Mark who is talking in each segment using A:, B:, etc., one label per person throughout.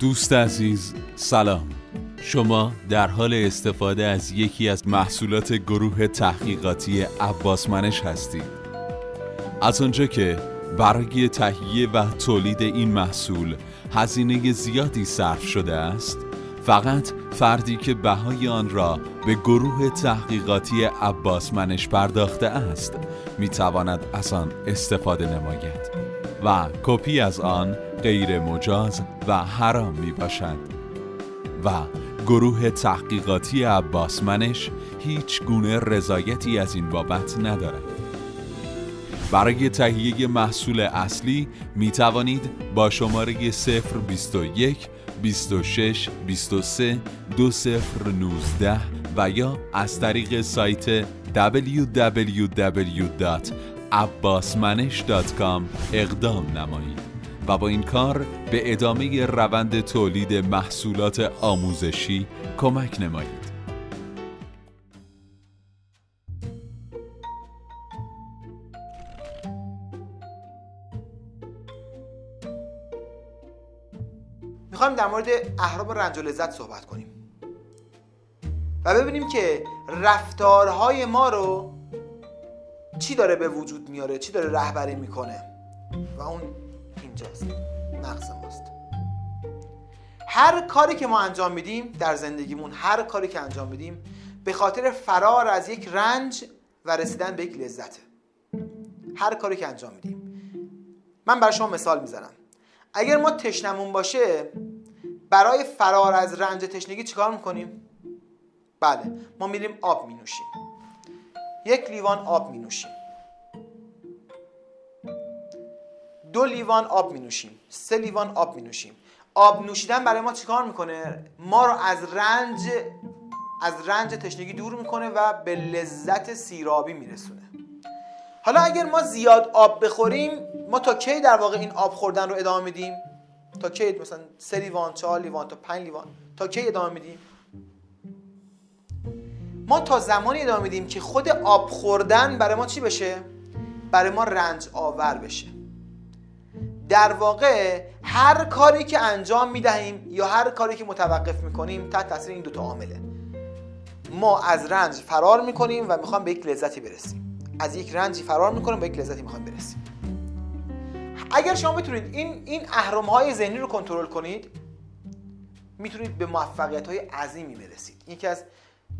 A: دوست عزیز سلام. شما در حال استفاده از یکی از محصولات گروه تحقیقاتی عباس منش هستید. از آنجا که برای تهیه و تولید این محصول هزینه زیادی صرف شده است فقط فردی که بهای آن را به گروه تحقیقاتی عباس منش پرداخته است می‌تواند از آن استفاده نماید. و کپی از آن غیر مجاز و حرام می باشد و گروه تحقیقاتی عباس منش هیچ گونه رضایتی از این بابت ندارد. برای تهیه محصول اصلی می توانید با شماره 021 26 23 2019 و یا از طریق سایت www.abbasmanish.com اقدام نمایید. و با این کار به ادامه روند تولید محصولات آموزشی کمک نمایید.
B: می‌خوایم در مورد اهرام رنج و لذت صحبت کنیم و ببینیم که رفتارهای ما رو چی داره به وجود میاره چی داره رهبری می‌کنه و اون اینجاست. مغز ماست. هر کاری که ما انجام میدیم در زندگیمون هر کاری که انجام میدیم به خاطر فرار از یک رنج و رسیدن به یک لذته هر کاری که انجام میدیم. من برای شما مثال می‌زنم. اگر ما تشنمون باشه برای فرار از رنج تشنگی چیکار می‌کنیم؟ بله ما میریم آب مینوشیم. یک لیوان آب می دو لیوان آب می نوشیم سه لیوان آب می نوشیم آب نوشیدن برای ما چیکار می‌کنه؟ ما رو از رنج از رنج تشنگی دور می‌کنه و به لذت سیرابی میرسونه. حالا اگر ما زیاد آب بخوریم ما تا کی در واقع این آب خوردن رو ادامه میدیم؟ تا کی مثلا سه لیوان چهار لیوان تا پنج لیوان تا کی ادامه میدیم؟ ما تا زمانی ادامه میدیم که خود آب خوردن برای ما چی بشه؟ برای ما رنج آور بشه. در واقع هر کاری که انجام می‌دهیم یا هر کاری که متوقف می‌کنیم تحت تاثیر این دوتا عامله. ما از رنج فرار می‌کنیم و می‌خوام به یک لذتی برسیم. از یک رنجی فرار می‌کنیم به یک لذتی می‌خوام برسیم. اگر شما بتونید این این اهرم های ذهنی رو کنترل کنید می‌تونید به موفقیت های عظیمی برسید. یکی از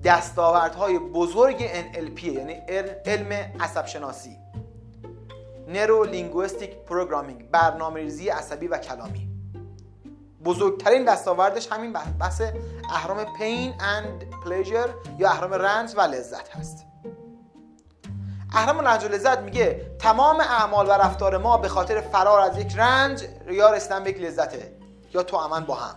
B: دستاوردهای بزرگ NLP یعنی علم عصب شناسی Neuro Linguistic Programming برنامه ریزی عصبی و کلامی. بزرگترین دستاوردش همین بحث اهرام pain and pleasure یا اهرام رنج و لذت هست. اهرام رنج و لذت میگه تمام اعمال و رفتار ما به خاطر فرار از یک رنج یا رسیدن به یک لذته یا تو امن با هم.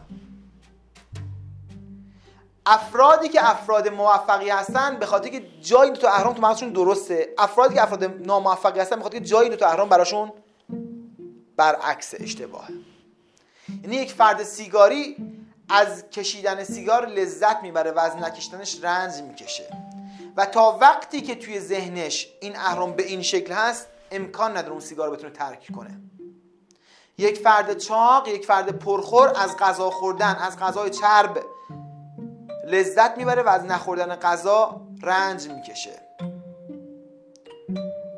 B: افرادی که افراد موفقی هستن به خاطر که جای دو تا اهرام تو مغزشون درسته. افرادی که افراد ناموفقی هستن به خاطر که جای دو تا اهرام براشون برعکس اشتباهه یعنی یک فرد سیگاری از کشیدن سیگار لذت می‌بره و از نکشیدنش رنج می‌کشه. و تا وقتی که توی ذهنش این اهرام به این شکل هست امکان نداره اون سیگار بتونه ترک کنه. یک فرد چاق یک فرد پرخور از غذا خوردن از غذای چرب لذت می‌بره و از نخوردن غذا رنج می‌کشه.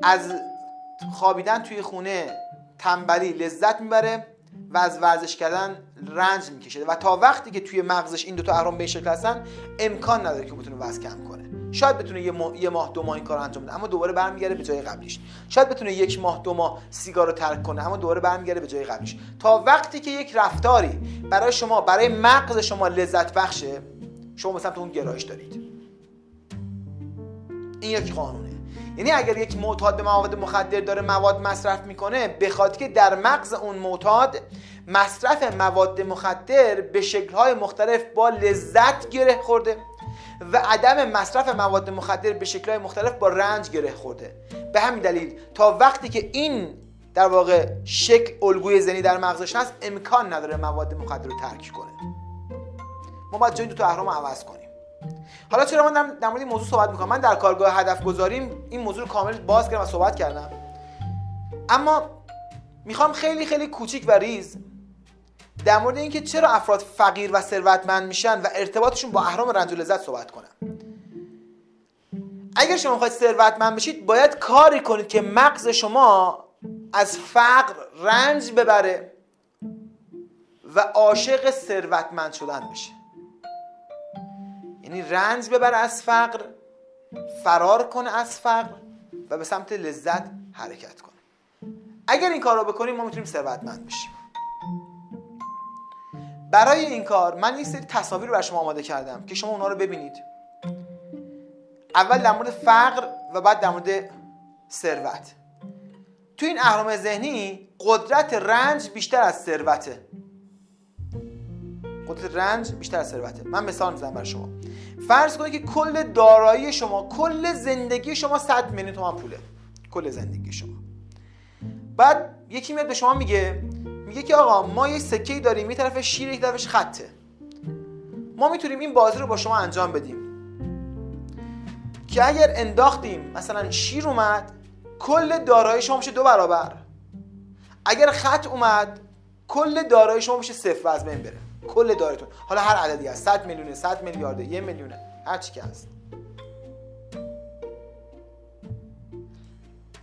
B: از خوابیدن توی خونه تنبلی لذت می‌بره و از ورزش کردن رنج می‌کشه. و تا وقتی که توی مغزش این دو تا اهرام به شکل هستن امکان نداره که بتونه وزن کم کنه. شاید بتونه یه ماه, یه ماه دو ماه این کار انجام بده اما دوباره برمیگرده به جای قبلیش. شاید بتونه یک ماه دو ماه سیگار رو ترک کنه اما دوباره برمیگرده به جای قبلیش. تا وقتی که یک رفتاری برای شما برای مغز شما لذت بخشه شما مثلا تو اون گرایش دارید. این یک قانونه. یعنی اگر یک معتاد به مواد مخدر داره مواد مصرف می‌کنه به خاطر که در مغز اون معتاد مصرف مواد مخدر به شکلهای مختلف با لذت گره خورده و عدم مصرف مواد مخدر به شکلهای مختلف با رنج گره خورده. به همین دلیل تا وقتی که این در واقع شکل الگوی زنی در مغزش هست امکان نداره مواد مخدر رو ترک کنه. ما باید جای دو تا اهرام عوض کنیم. حالا چرا من در مورد این موضوع صحبت می‌کنم؟ من در کارگاه هدف گذاریم این موضوع رو کامل باز کردم و صحبت کردم. اما می‌خوام خیلی خیلی کوچیک و ریز در مورد اینکه چرا افراد فقیر و ثروتمند میشن و ارتباطشون با اهرام رنج و لذت صحبت کنم. اگر شما می‌خواید ثروتمند بشید باید کاری کنید که مغز شما از فقر رنج ببره و عاشق ثروتمند شدن بشه. یعنی رنج ببره از فقر فرار کنه از فقر و به سمت لذت حرکت کنه اگر این کار رو بکنیم ما می‌تونیم ثروتمند بشیم. برای این کار من یه سری تصاویر رو برای شما آماده کردم که شما اونا رو ببینید. اول در مورد فقر و بعد در مورد ثروت. تو این اهرام ذهنی قدرت رنج بیشتر از ثروته. قدرت رنج بیشتر از ثروته. من مثال می‌زنم برای شما. فرض کنید که کل دارایی شما کل زندگی شما 100 میلیون تومان پوله. کل زندگی شما. بعد یکی میاد به شما میگه میگه که آقا ما یه سکه داریم یه طرف شیر یک طرفش خطه. ما می‌تونیم این بازی رو با شما انجام بدیم. که اگر انداختیم مثلا شیر اومد کل دارایی شما میشه دو برابر. اگر خط اومد کل دارایی شما میشه صفر و از بین بره. کل دارایتون حالا هر عددی هست. 100 میلیونه 100 میلیارده یه میلیونه. هر چی که هست.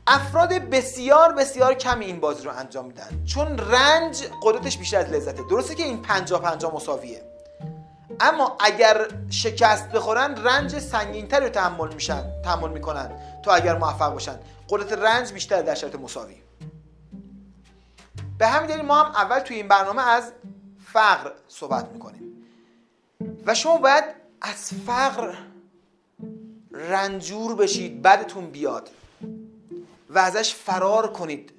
B: افراد بسیار بسیار کمی این بازی رو انجام میدن. چون رنج قدرتش بیشتر از لذته. درسته که این 50 50 مساویه. اما اگر شکست بخورن رنج سنگینتری رو تحمل میشن تحمل می‌کنن تا اگر موفق باشن. قدرت رنج بیشتر در شرط مساوی. به همین دلیل ما هم اول توی این برنامه از فقر صحبت می‌کنیم. و شما باید از فقر رنجور بشید بعدتون بیاد و ازش فرار کنید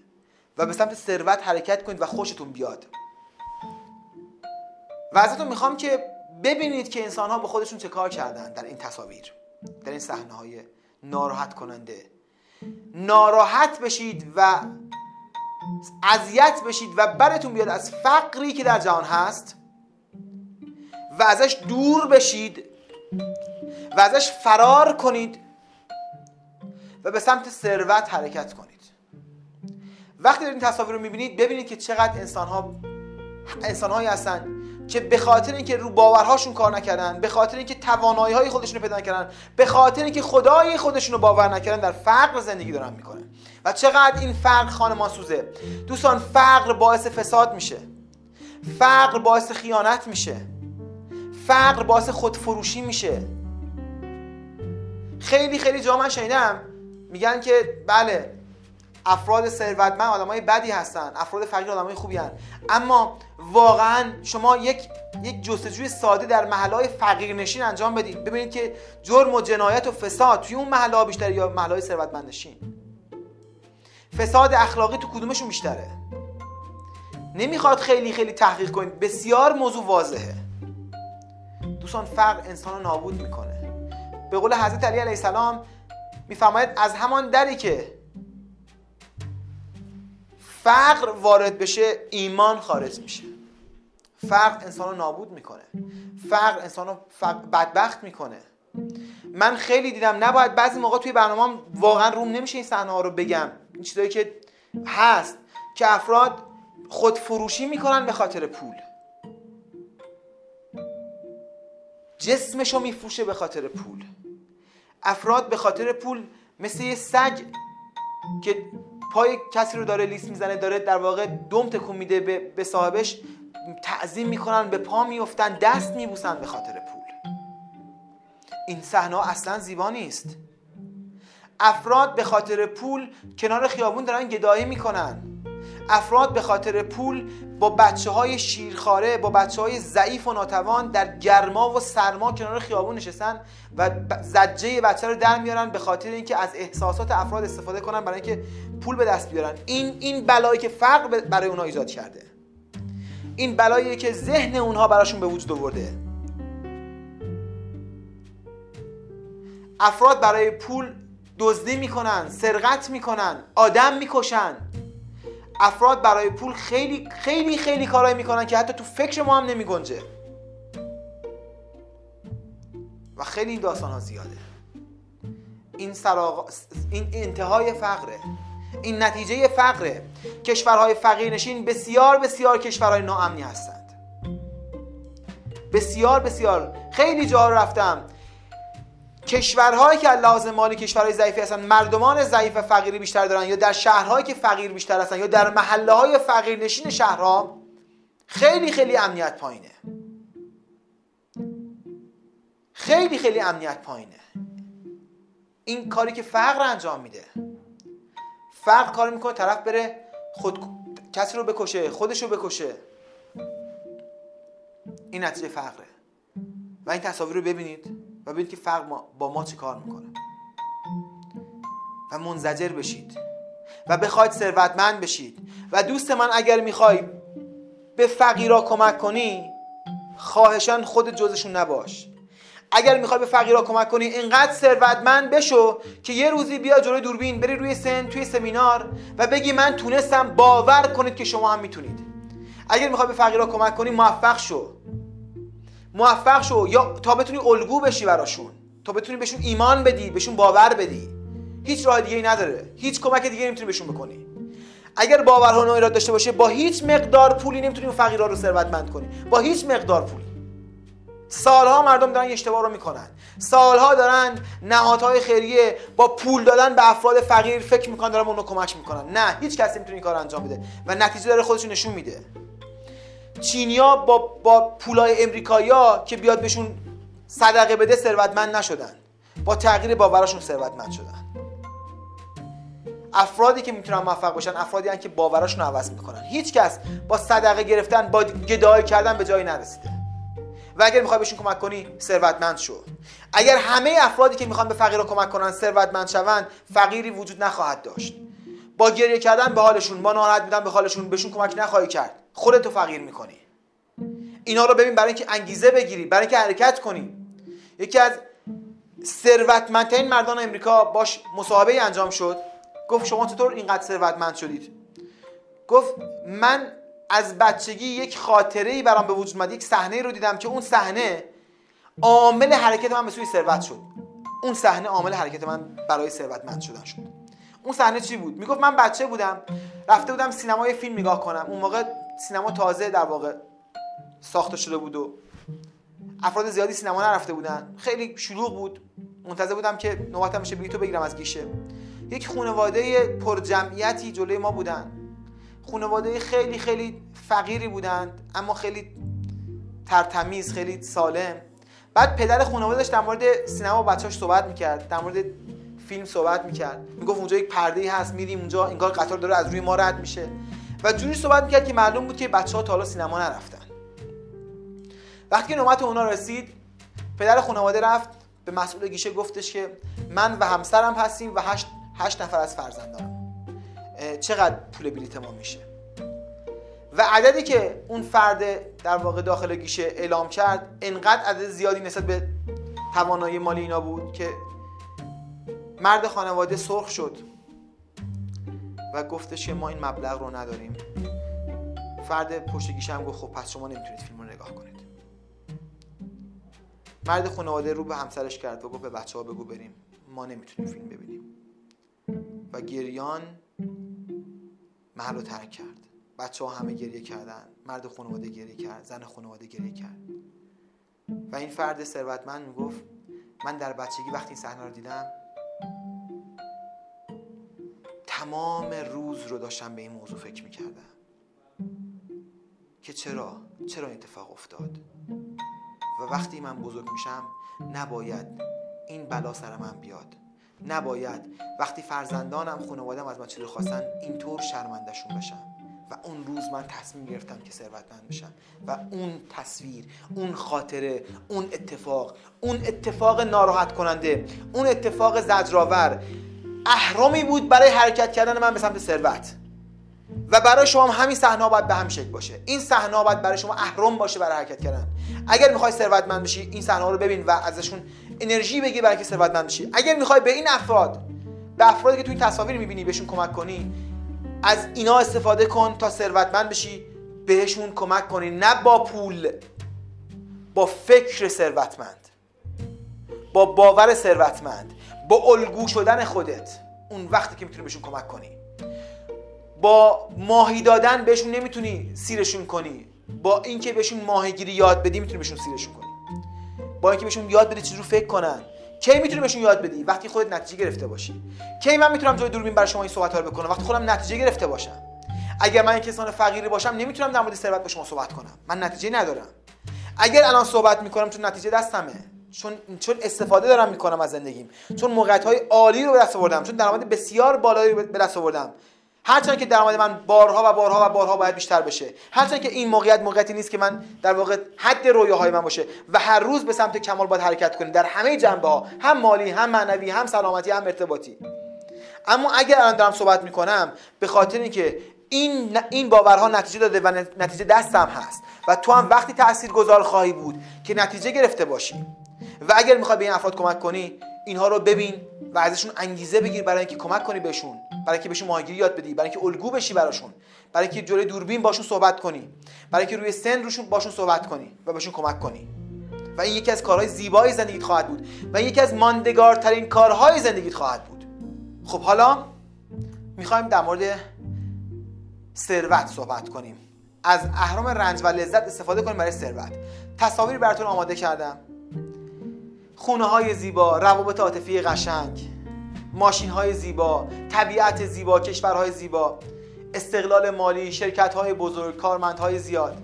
B: و به سمت ثروت حرکت کنید و خوشتون بیاد. و ازتون می‌خوام که ببینید که انسان ها به خودشون چه کار کردن در این تصاویر در این صحنه های ناراحت کننده. ناراحت بشید و اذیت بشید و براتون بیاد از فقری که در جهان هست و ازش دور بشید و ازش فرار کنید و به سمت ثروت حرکت کنید. وقتی دارید این تصاویر رو می‌بینید ببینید که چقدر انسان ها انسان هایی هستن که به خاطر اینکه رو باورهاشون کار نکردن به خاطر اینکه توانایی های خودشون رو پیدا نکردن به خاطر اینکه خدای خودشون رو باور نکردن در فقر زندگی دارن می‌کنن. و چقدر این فقر خانمان سوزه؟ دوستان فقر باعث فساد میشه. فقر باعث خیانت میشه. فقر باعث خودفروشی میشه. خیلی خیلی جا من شنیدم. میگن که بله افراد ثروتمند آدمای بدی هستن افراد فقیر آدمای خوبی هستن. اما واقعا شما یک یک جستجوی ساده در محلهای فقیر نشین انجام بدید ببینید که جرم و جنایت و فساد توی اون محله بیشتره یا محلهای ثروتمند نشین فساد اخلاقی تو کدومشون بیشتره؟ نمی‌خواد خیلی خیلی تحقیق کنید. بسیار موضوع واضحه. دوستان فقر انسان رو نابود می‌کنه. به قول حضرت علی علیه السلام میفرماید از همان دری که فقر وارد بشه ایمان خارج میشه. فقر انسان رو نابود می‌کنه. فقر انسان رو بدبخت می‌کنه. من خیلی دیدم نباید بعضی موقع توی برنامه واقعا روم نمیشه این صحنه ها رو بگم. این چیزایی که هست که افراد خودفروشی می‌کنن به خاطر پول. جسمشو میفروشه به خاطر پول. افراد به خاطر پول مثل یه سگ که پای کسی رو داره لیست می‌زنه داره در واقع دم تکون میده به صاحبش تعظیم می‌کنن به پا میفتن دست میبوسن به خاطر پول. این صحنه اصلا زیبا نیست. افراد به خاطر پول کنار خیابون دارن گدایی می‌کنن. افراد به خاطر پول با بچه های شیرخاره با بچه های ضعیف و ناتوان در گرما و سرما کنار خیابون نشستن و زجه بچه رو در میارن به خاطر اینکه از احساسات افراد استفاده کنن برای اینکه پول به دست بیارن. این این بلایی که فقر برای اونها ایجاد کرده. این بلایی که ذهن اونها براشون به وجود آورده. افراد برای پول دزدی می‌کنن سرقت می‌کنن آدم می‌کشن. افراد برای پول خیلی خیلی خیلی کارایی می‌کنن که حتی تو فکر ما هم نمی گنجه و خیلی این داستان ها زیاده. این, سراغ... این انتهای فقره. این نتیجه فقره. کشورهای فقیر نشین بسیار بسیار کشورهای ناامنی هستند. بسیار بسیار. خیلی جا رفتم. کشورهایی که لحاظ مالی کشورهای ضعیفی هستن مردمان ضعیف و فقیری بیشتر دارن یا در شهرهایی که فقیر بیشتر هستن یا در محله های فقیر نشین شهرها خیلی خیلی امنیت پایینه. خیلی خیلی امنیت پایینه. این کاری که فقر انجام میده. فقر کار می‌کنه طرف بره خود کسی رو بکشه خودش رو بکشه. این نتیجه فقره. و این تصاویر رو ببینید. و ببینید که فقر با ما چه کار می‌کنه. و منزجر بشید. و بخواید ثروتمند بشید. و دوست من اگر می‌خوای به فقیرا کمک کنی خواهشان خود جزشون نباش. اگر می‌خوای به فقیرا کمک کنی اینقدر ثروتمند بشو که یه روزی بیا جلوی دوربین بری روی سن توی سمینار و بگی من تونستم باور کنید که شما هم می‌تونید. اگر می‌خوای به فقیرا کمک کنی موفق شو. موفق شو یا تا بتونی الگو بشی براشون تا بتونی بهشون ایمان بدی بهشون باور بدی. هیچ راه دیگه ای نداره. هیچ کمک دیگه نمی‌تونی بهشون بکنی. اگر باورها و ایراد داشته باشه با هیچ مقدار پولی نمی‌تونی اون فقیرها رو ثروتمند کنی. با هیچ مقدار پولی. سالها مردم دارن اشتباه رو می‌کنن. سالها دارن نهادهای خیریه با پول دادن به افراد فقیر فکر می‌کنن دارن اونو کمک می‌کنن. نه هیچ کسی نمی‌تونه این کار انجام بده و نتیجه داره خودشون نشون میده. چینیا با با پولای امریکایا که بیاد بهشون صدقه بده ثروتمند نشدن. با تغییر باوراشون ثروتمند شدن. افرادی که می‌تونن موفق باشن افرادی هن که باوراشون عوض می‌کنن. هیچ کس با صدقه گرفتن با گدای کردن به جایی نرسیده. و اگر می‌خوای بهشون کمک کنی ثروتمند شو. اگر همه افرادی که می‌خوان به فقیرها کمک کنن ثروتمند شوند فقیری وجود نخواهد داشت. با گریه کردن به حالشون با ناراحت بودن به حالشون بهشون کمک نخواهی کرد. خودتو فقیر می‌کنی. اینا رو ببین برای اینکه انگیزه بگیری برای اینکه حرکت کنی. یکی از ثروتمندترین مردان امریکا باش مصاحبه انجام شد. گفت شما چطور اینقدر ثروتمند شدید؟ گفت من از بچگی یک خاطره ای برام به وجود اومد یک صحنه رو دیدم که اون صحنه عامل حرکت من به سوی ثروت شد. اون صحنه عامل حرکت من برای ثروتمند شدن شد. اون صحنه چی بود؟ می‌گفت من بچه بودم. رفته بودم سینمای فیلم نگاه کنم. اون موقع سینما تازه در واقع ساخته شده بود و افراد زیادی سینما نرفته بودن. خیلی شلوغ بود. منتظر بودم که نوبتم بشه بلیتو بگیرم از گیشه. یک خانواده پر جمعیتی جلوی ما بودن. خانواده خیلی خیلی فقیری بودند اما خیلی ترتمیز خیلی سالم. بعد پدر خانوادهش در مورد سینما و بچه‌اش صحبت می‌کرد. در مورد فیلم صحبت می‌کرد. می‌گفت اونجا یک پرده هست میریم اونجا انگار قطار داره از روی ما رد میشه. و جوری صحبت می‌کرد که معلوم بود که بچه ها تا حالا سینما نرفتن. وقتی نوبت اونا رسید پدر خانواده رفت به مسئول گیشه گفتش که من و همسرم هستیم و هشت, هشت نفر از فرزندانم. چقدر پول بلیت ما میشه؟ و عددی که اون فرد در واقع داخل گیشه اعلام کرد انقدر عدد زیادی نسبت به توانایی مالی اینا بود که مرد خانواده سرخ شد و گفتش که ما این مبلغ رو نداریم. فرد پشت هم گفت خب پس شما نمی‌تونید فیلم رو نگاه کنید. مرد خانواده رو به همسرش کرد و گفت به بچه ها بگو بریم. ما نمی‌تونیم فیلم ببینیم. و گریان محل رو ترک کرد. بچه ها همه گریه کردن. مرد خانواده گریه کرد. زن خانواده گریه کرد. و این فرد ثروتمند می‌گفت من در بچگی وقتی این صحنه رو دیدم تمام روز رو داشتم به این موضوع فکر می‌کردم. که چرا؟ چرا این اتفاق افتاد؟ و وقتی من بزرگ میشم نباید این بلا سر من بیاد. نباید وقتی فرزندانم خانوادم از من چیزی خواستن اینطور شرمندشون بشم. و اون روز من تصمیم گرفتم که ثروتمند بشم. و اون تصویر اون خاطره اون اتفاق اون اتفاق ناراحت کننده اون اتفاق زجرآور اهرامی بود برای حرکت کردن من به سمت ثروت. و برای شما هم همین صحنه باید به هم شکل باشه. این صحنه باید برای شما اهرم باشه برای حرکت کردن. اگر می‌خوای ثروتمند بشی این صحنه رو ببین و ازشون انرژی بگی برای که ثروتمند بشی. اگر می‌خوای به این افراد به افرادی که توی تصاویر می‌بینی بهشون کمک کنی از اینا استفاده کن تا ثروتمند بشی بهشون کمک کنی. نه با پول با فکر ثروتمند با باور ثروتمند. با الگو شدن خودت اون وقتی که می‌تونی بهشون کمک کنی. با ماهی دادن بهشون نمی‌تونی سیرشون کنی. با اینکه بهشون ماهیگیری یاد بدی می‌تونی بهشون سیرشون کنی. با اینکه بهشون یاد بدی چیزی رو فکر کنن. کی می‌تونی بهشون یاد بدی؟ وقتی خودت نتیجه گرفته باشی. کی من می‌تونم جای دوربین برای شما این صحبت رو بکنم؟ وقتی خودم نتیجه گرفته باشم. اگر من کسان فقیری باشم نمی‌تونم در مورد ثروت با شما صحبت کنم. من نتیجه ندارم. اگر الان صحبت می‌کنم چون نتیجه دستمه. چون چون استفاده دارم می‌کنم از زندگیم. چون موقعیت های عالی رو به دست آوردم چون درآمد بسیار بالایی رو به دست آوردم. هرچند که درآمد من بارها و بارها و بارها باید بیشتر بشه. هرچند که این موقعیت موقعیتی نیست که من در واقع حد رویاهای من باشه و هر روز به سمت کمال باید حرکت کنیم در همه جنبه ها هم مالی هم معنوی هم سلامتی هم ارتباطی. اما اگر الان دارم صحبت می‌کنم به خاطر اینکه این این باورها نتیجه داده و نتیجه دستم هست و تو هم وقتی تأثیر گذار خواهی بود که نتیجه گرفته باشی. و اگر می‌خوای به این افراد کمک کنی اینها رو ببین و ازشون انگیزه بگیر برای اینکه کمک کنی بهشون برای اینکه بهشون ماهیگیری یاد بدی برای اینکه الگو بشی براشون برای اینکه جلوی دوربین باشون صحبت کنی برای اینکه روی سن روشون باشون صحبت کنی و بهشون کمک کنی. و این یکی از کارهای زیبای زندگیت خواهد بود و یکی از ماندگارترین کارهای زندگیت خواهد بود. خب حالا می‌خوایم در مورد ثروت صحبت کنیم. از اهرام رنج و لذت استفاده کنیم برای ثروت. تصاویری براتون آماده کردم. خونه های زیبا روابط عاطفی قشنگ ماشین های زیبا طبیعت زیبا کشورهای زیبا استقلال مالی شرکت های بزرگ کارمندهای زیاد.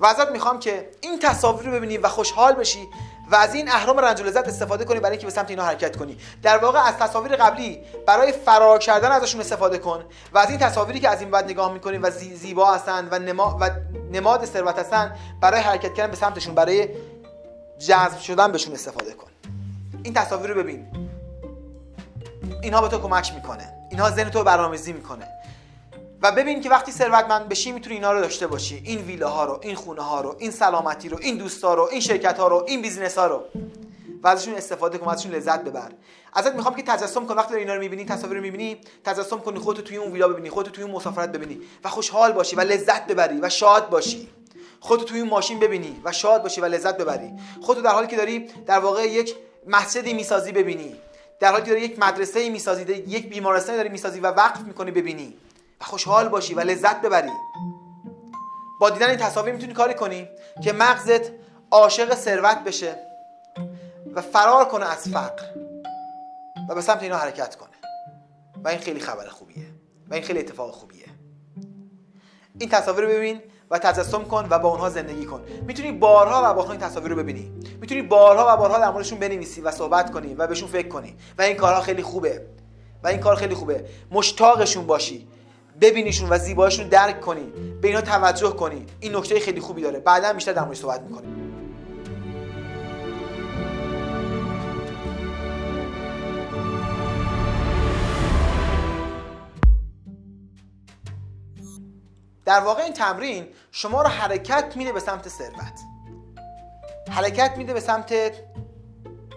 B: و ازت می‌خوام که این تصاویر رو ببینی و خوشحال بشی و از این اهرام رنج لذت استفاده کنی برای اینکه به سمت اینا حرکت کنی. در واقع از تصاویر قبلی برای فرار کردن ازشون استفاده کن و از این تصاویری که از این بعد نگاه می‌کنی و زیبا هستن و, نما و نماد ثروت هستن برای حرکت کردن به سمتشون برای جذب شدن بهشون استفاده کن. این تصاویر رو ببین. اینها به تو کمک می‌کنه. اینها ذهن تو برنامه‌ریزی می‌کنه. و ببین که وقتی ثروتمند بشی می‌تونی اینا رو داشته باشی. این ویلاها رو این خونه ها رو این سلامتی رو این دوستا رو این شرکت ها رو این بیزینس ها رو. و ازشون استفاده کن ازشون لذت ببر. ازت می‌خوام که تجسم کن. وقتی داری اینا رو می‌بینی تصاویر رو می‌بینی تجسم کنی خودتو توی اون ویلا ببینی خودتو توی اون مسافرت ببینی. و خوشحال باشی و لذت ببری و شاد باشی. خودتو توی اون ماشین ببینی و شاد باشی و لذت ببری. خودتو در حالی که داری در واقع یک مسجدی می‌سازی ببینی. در حالی که داری یک مدرسه می‌سازی یک بیمارستانی داری می‌سازی و وقف می‌کنی ببینی. و خوشحال باشی و لذت ببری. با دیدن این تصاویر می‌تونی کاری کنی که مغزت عاشق ثروت بشه و فرار کنه از فقر. و به سمت اینا حرکت کنه. و این خیلی خبر خوبیه. و این خیلی اتفاق خوبیه. این تصاویر رو ببین و تجسم کن و با اونها زندگی کن. می‌تونی بارها و بارها این تصاویر رو ببینی. می‌تونی بارها و بارها در موردشون بنویسی و صحبت کنی و بهشون فکر کنی. و این کارها خیلی خوبه. و این کار خیلی خوبه. مشتاقشون باشی. ببینیشون و زیبایشون درک کنی. به اینا توجه کنی. این نکته خیلی خوبی داره. بعدا بیشتر در موردش صحبت می‌کنیم. در واقع این تمرین شما رو حرکت میده به سمت ثروت. حرکت میده به سمت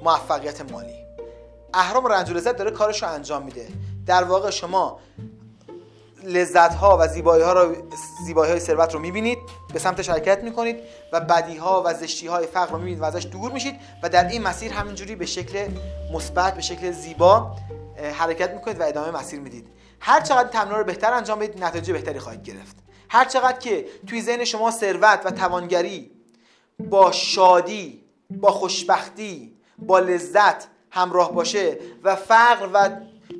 B: موفقیت مالی. اهرام رنج لذت داره کارش رو انجام میده. در واقع شما لذت ها و زیبایی ها رو زیبایی های ثروت رو می‌بینید به سمتش حرکت می‌کنید و بدی ها و زشتی های فقر رو می‌بینید و ازش دور میشید و در این مسیر همینجوری به شکل مثبت به شکل زیبا حرکت می‌کنید و ادامه مسیر می‌دید. هر چقدر تمرین رو بهتر انجام بدید نتیجه بهتری خواهید گرفت. هر چقدر که توی ذهن شما ثروت و توانگری با شادی با خوشبختی با لذت همراه باشه و فقر و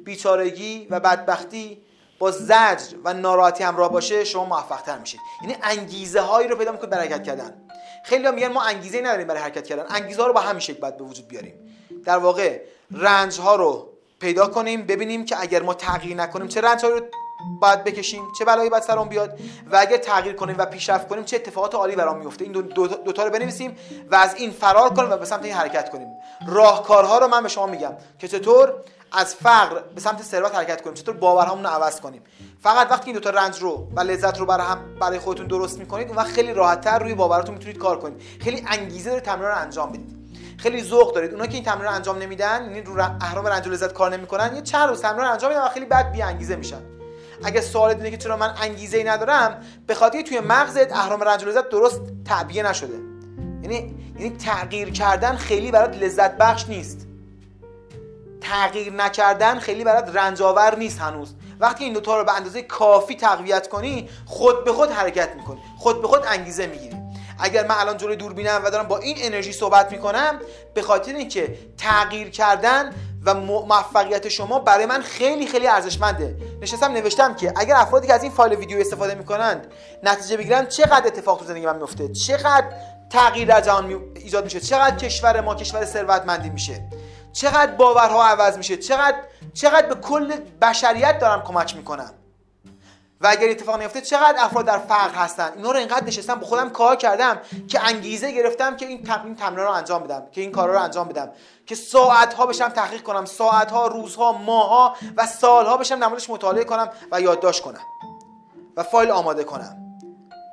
B: بیچارگی و بدبختی با زجر و ناراحتی همراه باشه شما موفق تر میشید. یعنی انگیزه هایی رو پیدا می‌کنید برای حرکت کردن. خیلی ها میگن ما انگیزه نداریم برای حرکت کردن. انگیزه ها رو با همین شکل باید به وجود بیاریم. در واقع رنج ها رو پیدا کنیم ببینیم که اگر ما تغییر نکنیم چه رنج رو باید بکشیم چه بلایی باید سرمون بیاد؟ و اگر تغییر کنیم و پیشرفت کنیم چه اتفاقات عالی برام میفته؟ این دو, دو, دو تا رو بنویسیم و از این فرار کنیم و به سمت این حرکت کنیم. راهکارها رو من به شما میگم که چطور از فقر به سمت ثروت حرکت کنیم چطور باورهامون رو عوض کنیم. فقط وقتی این دو تا رنج رو و لذت رو برای هم برای خودتون درست می‌کنید اون وقت خیلی راحتتر روی باورتون می‌تونید کار کنید. خیلی انگیزه داره تمرین رو انجام بدید. خیلی ذوق دارید. اونها که این تمرین رو انجام نمیدن یعنی رو اهرام رنج و لذت کار نمی‌کنن یه چند روز تمرین رو انجام میدن و خیلی بد بی انگیزه میشن. اگه سوال اینه که چرا من انگیزه ای ندارم به خاطر توی مغزت اهرام رنج و لذت درست تعبیه نشده. یعنی یعنی تغییر کردن خیلی برات لذت بخش نیست. تغییر نکردن خیلی برات رنج آور نیست هنوز. وقتی این دوتا رو به اندازه کافی تقویت کنی خود به خود حرکت می‌کنی. خود به خود انگیزه می‌گیری. اگر من الان جلوی دوربینم و دارم با این انرژی صحبت می‌کنم به خاطر اینکه تغییر کردن و موفقیت شما برای من خیلی خیلی ارزشمنده. نشستم نوشتم که اگر افرادی که از این فایل ویدیو استفاده می‌کنند نتیجه بگیرن چقدر اتفاق تو زندگی من میفته چقدر تغییر در جهان ایجاد میشه؟ چقدر کشور ما کشور ثروتمندی میشه؟ چقدر باورها عوض میشه؟ چقدر چقدر به کل بشریت دارم کمک می‌کنم؟ و اگر اتفاق نیفته چقدر افراد در فقر هستن؟ اینا رو اینقدر نشستم با خودم کار کردم که انگیزه گرفتم که این تمرین رو انجام بدم که این کارا رو انجام بدم که ساعت ها بشم تحقیق کنم ساعت ها روزها ماها و سالها بشم نمازش مطالعه کنم و یادداشت کنم و فایل آماده کنم.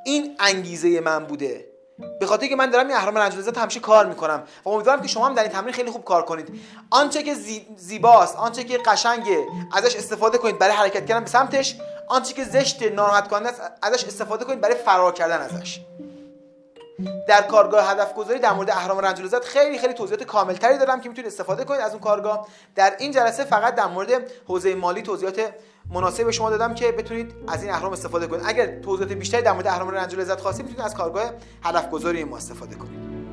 B: این انگیزه من بوده. به خاطر که من دارم این اهرام رنج لذت همیشه کار می‌کنم و امیدوارم که شما هم در این تمرین خیلی خوب کار کنید. آنچه که زیباست آنچه که قشنگه ازش استفاده کنید برای حرکت کردن به سمتش آنچه که زشت ناراحت کننده است ازش استفاده کنید برای فرار کردن ازش. در کارگاه هدف گذاری در مورد اهرام رنج لذت خیلی خیلی توضیحات کاملتری دارم که می‌تونید استفاده کنید از اون کارگاه. در این جلسه فقط در مورد حوزه مالی توضیحات مناسب به شما دادم که بتونید از این اهرام استفاده کنید. اگر توضیحات بیشتری در مورد اهرام رنج لذت خواستید می‌تونید از کارگاه هدف گذاری ما استفاده کنید.